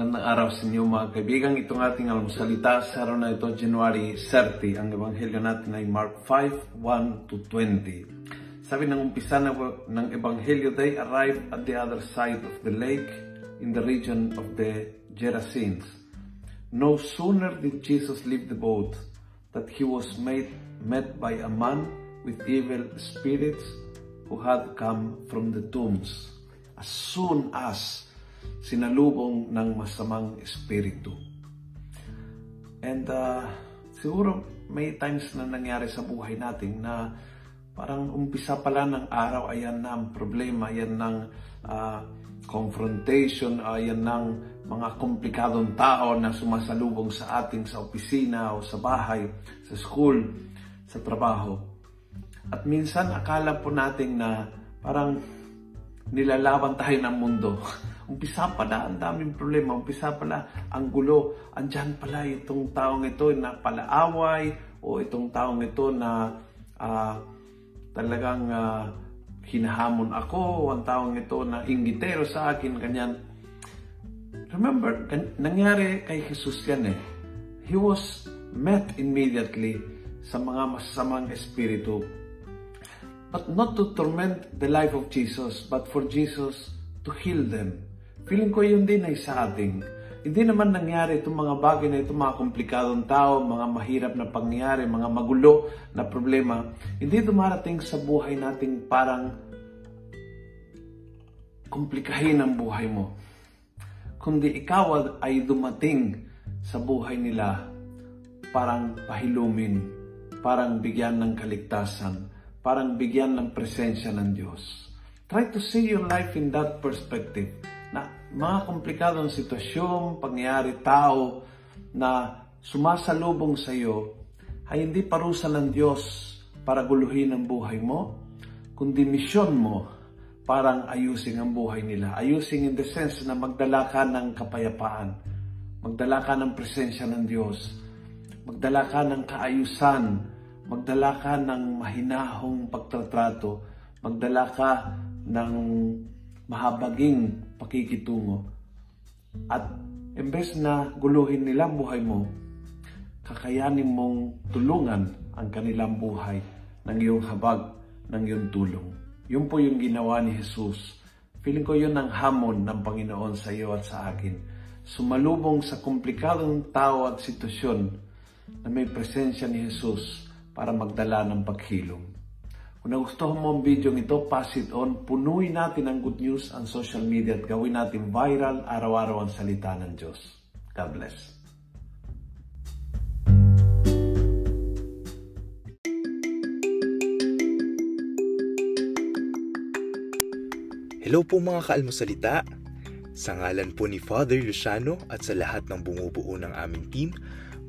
araw sa inyo mga kaibigan. Itong ating almusalita sa araw na ito, January 30. Ang ebanghelyo natin ay Mark 5, 1 to 20. Sabi ng umpisa ng, ng ebanghelyo, they arrived at the other side of the lake in the region of the Gerasenes. No sooner did Jesus leave the boat that he was made, met by a man with evil spirits who had come from the tombs. As soon as sinalubong ng masamang espiritu. And uh, siguro may times na nangyari sa buhay natin na parang umpisa pala ng araw, ayan na ang problema, ayan ng uh, confrontation, ayan ng mga komplikadong tao na sumasalubong sa ating sa opisina o sa bahay, sa school, sa trabaho. At minsan akala po natin na parang nilalaban tayo ng mundo. Umpisa pala ang daming problema, umpisa pala ang gulo. Andyan pala itong taong ito na palaaway o itong taong ito na uh, talagang uh, hinahamon ako ang taong ito na inggitero sa akin, ganyan. Remember, nangyari kay Jesus yan eh. He was met immediately sa mga masasamang espiritu but not to torment the life of Jesus, but for Jesus to heal them. Feeling ko yun din ay sa ating. Hindi naman nangyari itong mga bagay na ito, mga komplikadong tao, mga mahirap na pangyayari, mga magulo na problema. Hindi dumarating sa buhay nating parang komplikahin ang buhay mo. Kundi ikaw ay dumating sa buhay nila parang pahilumin, parang bigyan ng kaligtasan, parang bigyan ng presensya ng Diyos. Try to see your life in that perspective na mga komplikadong sitwasyon, pangyayari, tao na sumasalubong sa iyo ay hindi parusa ng Diyos para guluhin ang buhay mo, kundi misyon mo parang ayusin ang buhay nila. Ayusin in the sense na magdala ka ng kapayapaan, magdala ka ng presensya ng Diyos, magdala ka ng kaayusan, magdala ka ng mahinahong pagtatrato, magdala ka ng mahabaging pakikitungo. At imbes na guluhin nila ang buhay mo, kakayanin mong tulungan ang kanilang buhay ng iyong habag, ng iyong tulong. Yun po yung ginawa ni Jesus. Feeling ko yun ang hamon ng Panginoon sa iyo at sa akin. Sumalubong sa komplikadong tao at sitwasyon na may presensya ni Jesus para magdala ng paghilom. Kung nagustuhan mo ang video ito, pass it on. Punuin natin ang good news ang social media at gawin natin viral araw-araw ang salita ng Diyos. God bless. Hello po mga kaalmosalita. Sa ngalan po ni Father Luciano at sa lahat ng bumubuo ng aming team,